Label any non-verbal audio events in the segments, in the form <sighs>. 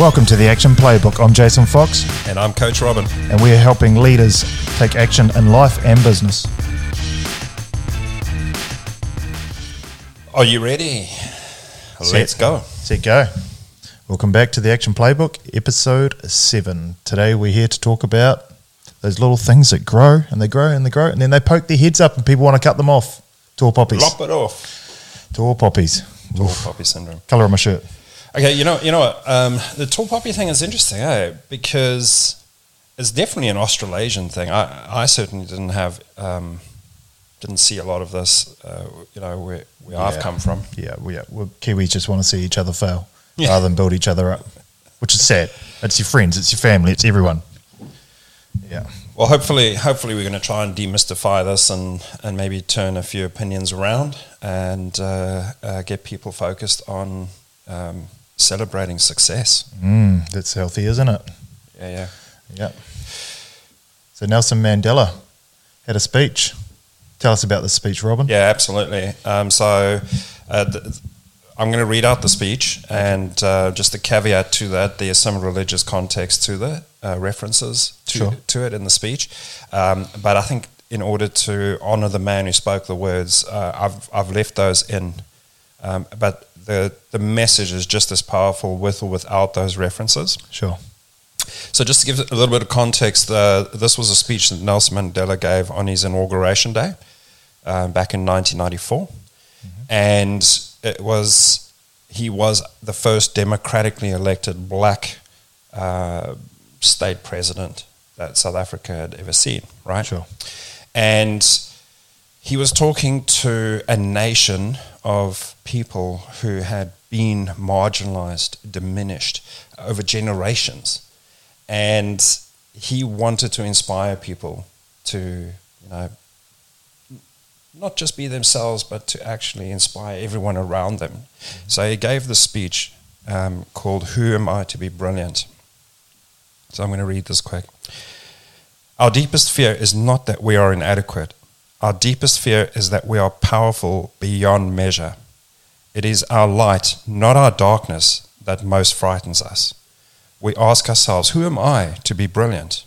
Welcome to the Action Playbook. I'm Jason Fox, And I'm Coach Robin. and we're helping leaders take action in life and business. Are you ready? Let's go. Set go. Welcome back to the Action Playbook, episode seven. Today we're here to talk about those little things that grow and they grow and they grow and then they poke their heads up and people want to cut them off. Tall poppies. Lop it off. Tall poppies. Tall poppy syndrome. Colour of my shirt. Okay, you know, you know what? Um, the tall poppy thing is interesting, eh? Because it's definitely an Australasian thing. I, I certainly didn't have, um, didn't see a lot of this, uh, you know, where, where I've come from. Yeah, we, yeah. Well, Kiwis just want to see each other fail Yeah. rather than build each other up, which is sad. It's your friends, it's your family, it's everyone. Yeah. Well, hopefully, hopefully we're going to try and demystify this and, and maybe turn a few opinions around and uh, uh, get people focused on um, celebrating success. Mm, that's healthy, isn't it? Yeah, yeah. Yeah. So Nelson Mandela had a speech. Tell us about the speech, Robin. Yeah, absolutely. Um, so uh, th- I'm going to read out the speech, and uh, just a caveat to that: there's some religious context to the uh, references to, Sure. to it in the speech. Um, but I think in order to honour the man who spoke the words, uh, I've I've left those in. Um, but the the message is just as powerful with or without those references. Sure. So, just to give a little bit of context, uh, this was a speech that Nelson Mandela gave on his inauguration day uh, back in 1994, and it was he was the first democratically elected black uh, state president that South Africa had ever seen. Right? Sure. and he was talking to a nation of people who had been marginalized, diminished over generations. And he wanted to inspire people to, you know, not just be themselves, but to actually inspire everyone around them. So he gave the speech um, called Who Am I to Be Brilliant? So I'm going to read this quick. Our deepest fear is not that we are inadequate. Our deepest fear is that we are powerful beyond measure. It is our light, not our darkness, that most frightens us. We ask ourselves, Who am I to be brilliant?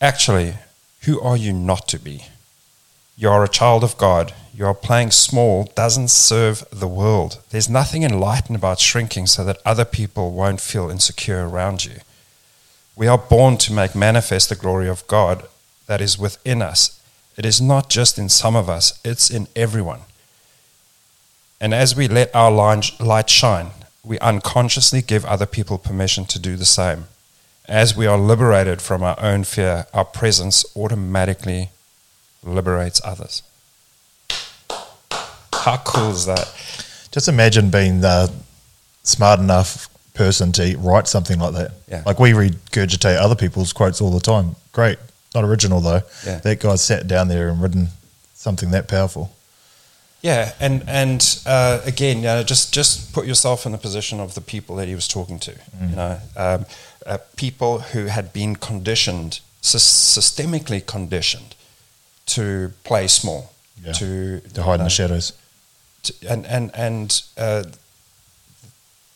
Actually, who are you not to be? You are a child of God. You are playing small doesn't serve the world. There's nothing enlightened about shrinking so that other people won't feel insecure around you. We are born to make manifest the glory of God that is within us. It is not just in some of us, it's in everyone. And as we let our light shine, we unconsciously give other people permission to do the same. As we are liberated from our own fear, our presence automatically liberates others. How cool is that? Just imagine being the smart enough person to write something like that. Yeah. Like we regurgitate other people's quotes all the time. Great. Not original though. Yeah. That guy sat down there and written something that powerful. Yeah, and and uh, again, you know, just just put yourself in the position of the people that he was talking to. You know, um, uh, people who had been conditioned, sys- systemically conditioned, to play small, Yeah. to To hide in the shadows. to- and and and uh,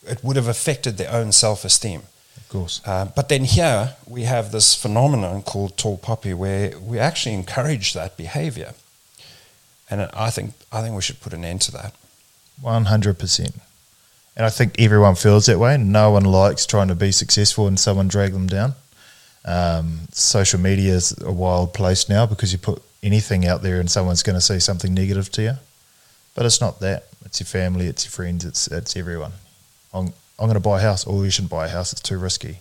it would have affected their own self-esteem. Of course. Uh, but then here we have this phenomenon called tall poppy, where we actually encourage that behavior, and I think I think we should put an end to that. One hundred percent. And I think everyone feels that way. No one likes trying to be successful and someone drag them down. Um, social media is a wild place now because you put anything out there and someone's going to say something negative to you. But it's not that. It's your family. It's your friends. It's it's everyone. I'm going to buy a house. Oh, you shouldn't buy a house. It's too risky.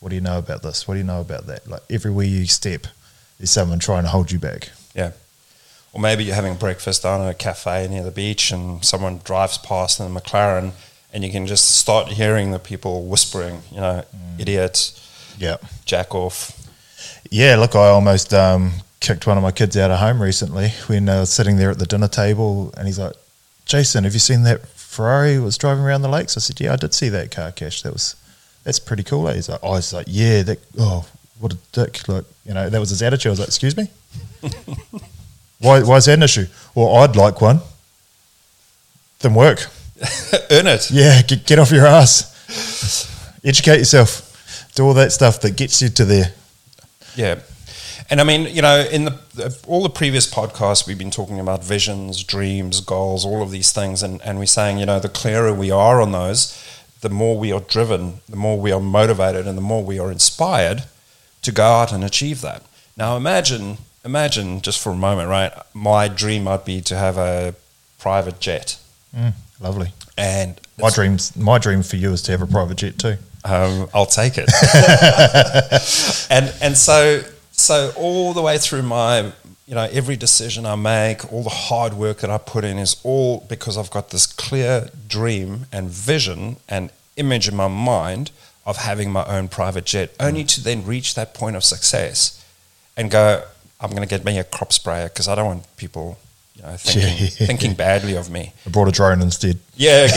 What do you know about this? What do you know about that? Like everywhere you step, there's someone trying to hold you back. Yeah. Or maybe you're having breakfast down at a cafe near the beach and someone drives past in a McLaren and you can just start hearing the people whispering, you know, idiot, Yeah. jack off. Yeah, look, I almost um, kicked one of my kids out of home recently when I was sitting there at the dinner table, and he's like, "Jason, have you seen that Ferrari was driving around the lakes?" I said, "Yeah, I did see that car, Cash. That was that's pretty cool." Eh? He's like, "Oh, I was like, yeah, that oh, what a dick!" Like, you know, that was his attitude. I was like, "Excuse me, <laughs> why why is that an issue?" Well, I'd like one. Then work. <laughs> Earn it. Yeah, get, get off your ass. Educate yourself. Do all that stuff that gets you to there. Yeah. And I mean, you know, in the, all the previous podcasts, we've been talking about visions, dreams, goals, all of these things, and, and we're saying, you know, the clearer we are on those, the more we are driven, the more we are motivated, and the more we are inspired to go out and achieve that. Now, imagine, imagine just for a moment, right? My dream might be to have a private jet. Mm, lovely. And my dreams, my dream for you is to have a private jet too. Um, I'll take it. <laughs> <laughs> and and so so all the way through my you know every decision I make, all the hard work that I put in is all because I've got this clear dream and vision and image in my mind of having my own private jet, only to then reach that point of success and go, I'm going to get me a crop sprayer because I don't want people you know, thinking, yeah. thinking badly of me. I brought a drone instead. Yeah,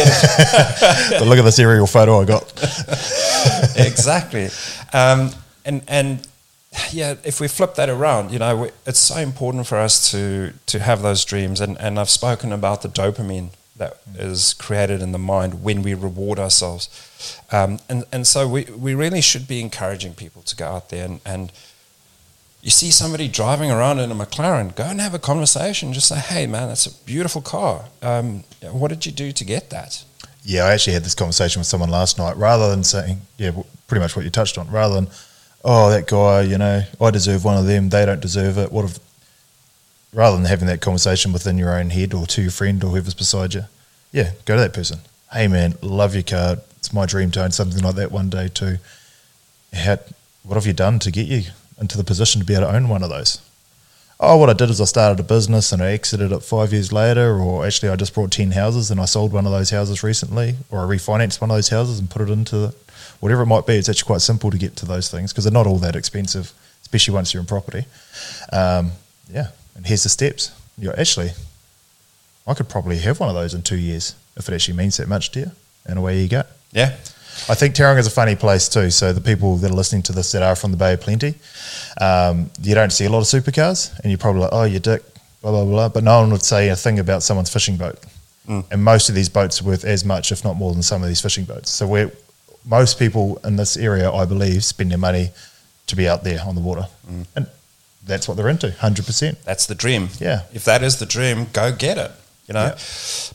but <laughs> look at this aerial photo I got. <laughs> exactly, um, and and <sighs> yeah, if we flip that around, you know, it's so important for us to to have those dreams, and and I've spoken about the dopamine that is created in the mind when we reward ourselves, um, and and so we we really should be encouraging people to go out there and and you see somebody driving around in a McLaren, go and have a conversation. Just say, hey, man, that's a beautiful car. Um, what did you do to get that? Yeah, I actually had this conversation with someone last night. Rather than saying, yeah, pretty much what you touched on, rather than, oh, that guy, you know, I deserve one of them, they don't deserve it. What if, rather than having that conversation within your own head or to your friend or whoever's beside you, yeah, go to that person. Hey, man, love your car. It's my dream to own something like that one day too. How, what have you done to get you into the position to be able to own one of those. Oh, what I did is I started a business and I exited it five years later, or actually I just brought 10 houses and I sold one of those houses recently, or I refinanced one of those houses and put it into whatever it might be. It's actually quite simple to get to those things because they're not all that expensive, especially once you're in property. Um, yeah, and here's the steps. You're actually, I could probably have one of those in two years if it actually means that much to you, and away you go. Yeah. I think Tauranga is a funny place too. So the people that are listening to this that are from the Bay of Plenty, um, you don't see a lot of supercars, and you're probably like, oh, you dick, blah blah blah. But no one would say a thing about someone's fishing boat. Mm. And most of these boats are worth as much, if not more, than some of these fishing boats. So we're most people in this area, I believe, spend their money to be out there on the water, mm. and that's what they're into, hundred percent. That's the dream. Yeah. If that is the dream, go get it you know. Yeah.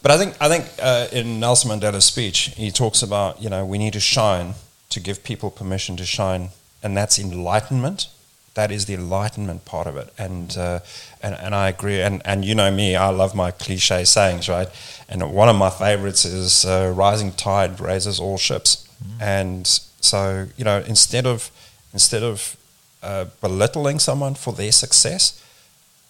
But I think I think uh, in Nelson Mandela's speech, he talks about you know we need to shine to give people permission to shine, and that's enlightenment. That is the enlightenment part of it, and uh, and and I agree. And and you know me, I love my cliche sayings, right? And one of my favorites is uh, "rising tide raises all ships," mm. and so you know instead of instead of uh, belittling someone for their success,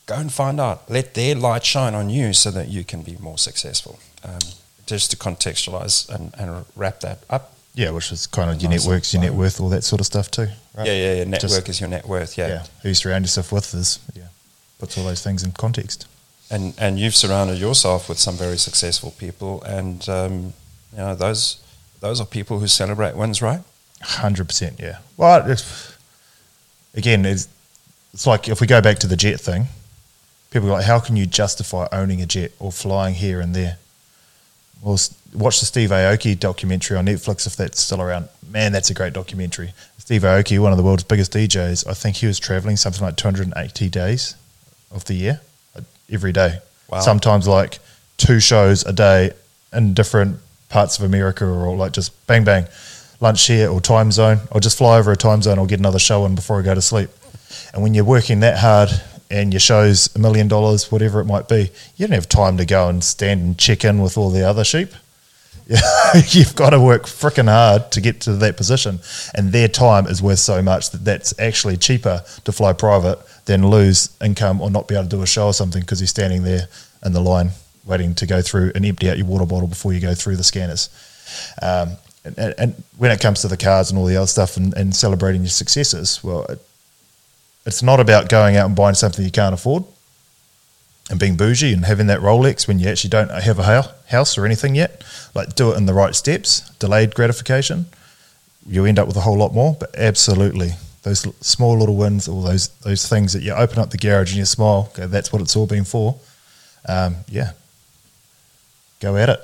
go and find out. Let their light shine on you so that you can be more successful. Um, just to contextualize and, and, wrap that up. Yeah, which is kind of your networks, your net worth, all that sort of stuff too. Right? Yeah, yeah, yeah. Network just, is your net worth. Yeah. yeah. Who you surround yourself with is yeah puts all those things in context. And and you've surrounded yourself with some very successful people, and um, you know those those are people who celebrate wins, right? Hundred percent. Yeah. Well, it's, again, it's, it's like if we go back to the jet thing people are like, how can you justify owning a jet or flying here and there? Well, watch the Steve Aoki documentary on Netflix if that's still around. Man, that's a great documentary. Steve Aoki, one of the world's biggest DJs, I think he was traveling something like 280 days of the year, uh, every day. Wow. Sometimes like two shows a day in different parts of America or like just bang, bang, lunch here or time zone. I'll just fly over a time zone or get another show in before I go to sleep. And when you're working that hard and your show's a million dollars, whatever it might be, you don't have time to go and stand and check in with all the other sheep. <laughs> You've got to work freaking hard to get to that position, and their time is worth so much that that's actually cheaper to fly private than lose income or not be able to do a show or something because you're standing there in the line waiting to go through and empty out your water bottle before you go through the scanners. Um, and, and, when it comes to the cars and all the other stuff and, and celebrating your successes, well, it, it's not about going out and buying something you can't afford and being bougie and having that Rolex when you actually don't have a house or anything yet. Like, do it in the right steps, delayed gratification. You end up with a whole lot more, but absolutely. Those small little wins, all those those things that you open up the garage and you smile, that's what it's all been for. Um, yeah, go at it.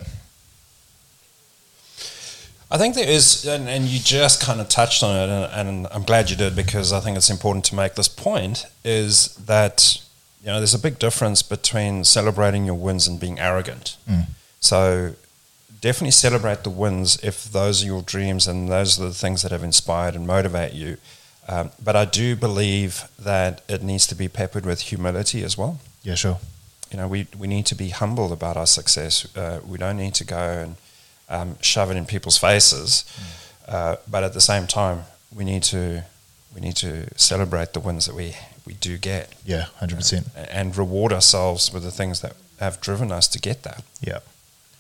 I think there is, and, and you just kind of touched on it, and, and I'm glad you did because I think it's important to make this point is that you know there's a big difference between celebrating your wins and being arrogant. So definitely celebrate the wins if those are your dreams and those are the things that have inspired and motivate you. Um, but I do believe that it needs to be peppered with humility as well. Yeah, sure. You know, we, we need to be humble about our success. Uh, we don't need to go and um, shove it in people's faces, uh, but at the same time, we need to we need to celebrate the wins that we, we do get Yeah, hundred percent. and reward ourselves with the things that have driven us to get that. Yeah,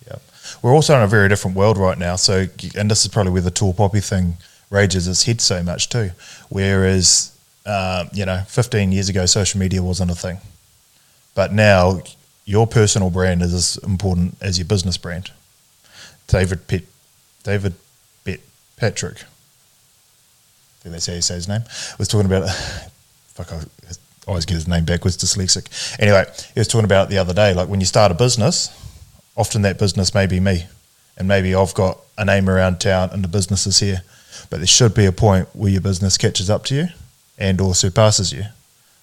yeah. We're also in a very different world right now. So, and this is probably where the tall poppy thing rages its head so much too. Whereas, um, you know, 15 years ago, social media wasn't a thing, but now your personal brand is as important as your business brand. David Pitt, David Pitt Patrick. I think that's how you say his name. Was talking about. <sighs> Fuck, I always get his name backwards. Dyslexic. Anyway, he was talking about the other day. Like when you start a business, often that business may be me, and maybe I've got a name around town and the business is here. But there should be a point where your business catches up to you, and or surpasses you.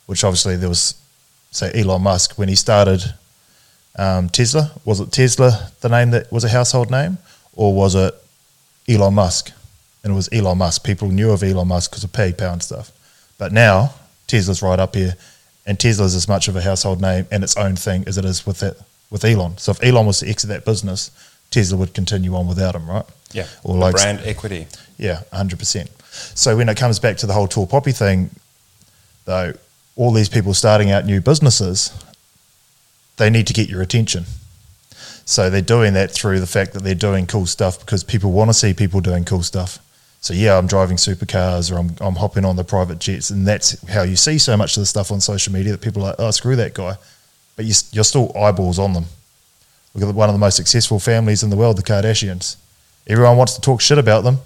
Which obviously there was, say Elon Musk when he started um, Tesla. Was it Tesla the name that was a household name, or was it Elon Musk? And it was Elon Musk. People knew of Elon Musk because of PayPal and stuff. But now Tesla's right up here, and Tesla's as much of a household name and its own thing as it is with it with Elon. So if Elon was to exit that business, Tesla would continue on without him, right? Yeah, Or like brand equity. yeah, hundred percent. So when it comes back to the whole tall poppy thing, though, all these people starting out new businesses, they need to get your attention. So they're doing that through the fact that they're doing cool stuff because people want to see people doing cool stuff. So yeah, I'm driving supercars or I'm I'm hopping on the private jets, and that's how you see so much of the stuff on social media that people are like, oh, screw that guy, but you, you're still eyeballs on them. Look at one of the most successful families in the world, the Kardashians. Everyone wants to talk shit about them.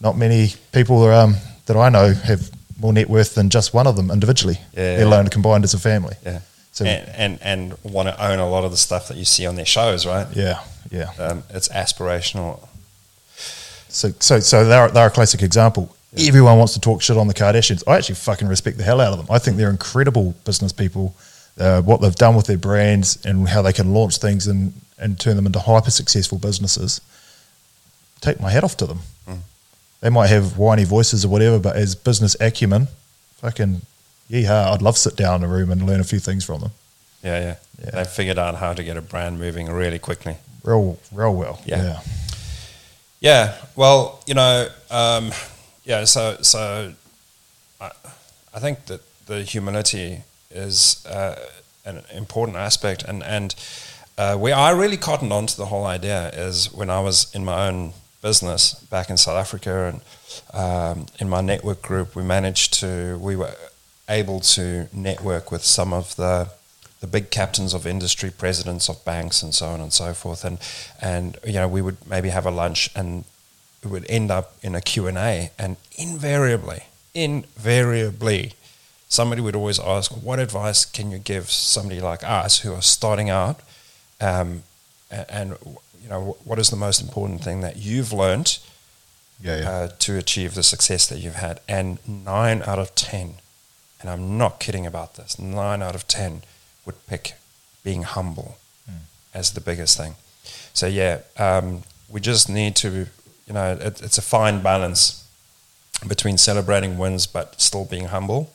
Not many people are, um, that I know have more net worth than just one of them individually, Yeah. let alone combined as a family. Yeah. So- and, and and want to own a lot of the stuff that you see on their shows, right? Yeah, yeah. Um, it's aspirational. So, so, so they're, they're a classic example. Everyone wants to talk shit on the Kardashians. I actually fucking respect the hell out of them. I think they're incredible business people. Uh, what they've done with their brands and how they can launch things and, and turn them into hyper successful businesses. Take my hat off to them. They might have whiny voices or whatever, but as business acumen, fucking yeehaw, I'd love to sit down in a room and learn a few things from them. Yeah, yeah, Yeah. They've figured out how to get a brand moving really quickly. Real, real well. Yeah. yeah. Yeah, well, you know, um, yeah. So, so I, I think that the humility is uh, an important aspect, and and uh, where I really cottoned on to the whole idea is when I was in my own business back in South Africa, and um, in my network group, we managed to we were able to network with some of the the big captains of industry, presidents of banks, and so on and so forth. And and you know, we would maybe have a lunch, and it would end up in a Q and A, and invariably, invariably, somebody would always ask, "What advice can you give somebody like us who are starting out?" Um, a- and you know, what is the most important thing that you've learned Yeah, yeah. uh, to achieve the success that you've had. And nine out of 10, and I'm not kidding about this, nine out of 10 would pick being humble as the biggest thing. So, yeah, um, we just need to, you know, it, it's a fine balance between celebrating wins but still being humble.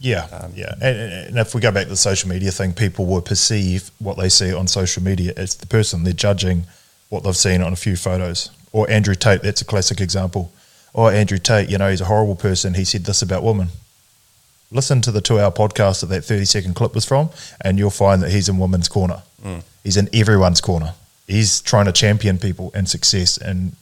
Yeah, Um, yeah. And, and and if we go back to the social media thing, people will perceive what they see on social media as the person. They're judging what they've seen on a few photos. Or Andrew Tate, that's a classic example. Or Andrew Tate, you know, he's a horrible person. He said this about women. Listen to the two hour podcast that that 30 second clip was from, and you'll find that he's in women's corner. He's in everyone's corner. He's trying to champion people and success and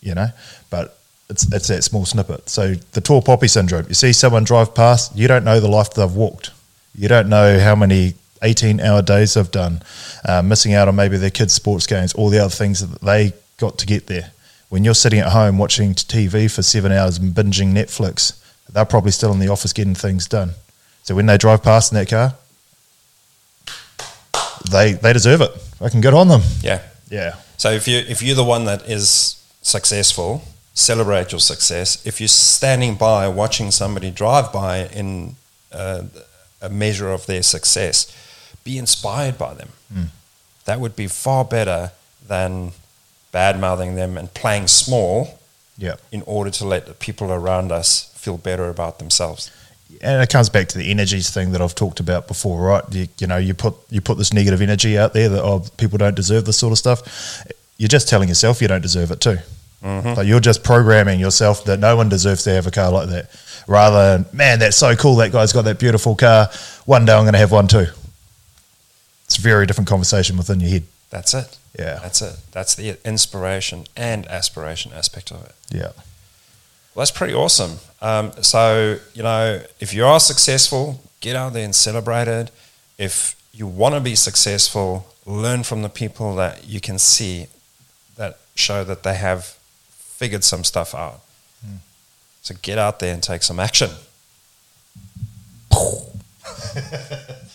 you know. But it's it's that small snippet. So the tall poppy syndrome. You see someone drive past, you don't know the life they've walked. You don't know how many eighteen hour days they've done, uh, missing out on maybe their kids' sports games, all the other things that they got to get there. When you're sitting at home watching TV for seven hours and binging Netflix, they're probably still in the office getting things done. So when they drive past in that car, they they deserve it. I can get on them. Yeah. Yeah. So if you if you're the one that is successful, celebrate your success. If you're standing by watching somebody drive by in uh, a measure of their success, be inspired by them. Mm. That would be far better than bad mouthing them and playing small Yeah. in order to let the people around us feel better about themselves. and it comes back to the energies thing that I've talked about before, right? You, you know, you put you put this negative energy out there that oh people don't deserve this sort of stuff. You're just telling yourself you don't deserve it too. Mm-hmm. Like you're just programming yourself that no one deserves to have a car like that. Rather than man, that's so cool. That guy's got that beautiful car. One day I'm going to have one too. It's a very different conversation within your head. That's it. Yeah. That's it. That's the inspiration and aspiration aspect of it. Yeah. Well, that's pretty awesome. Um, so, you know, if you are successful, get out there and celebrate it. If you want to be successful, learn from the people that you can see that show that they have figured some stuff out. So get out there and take some action. <laughs>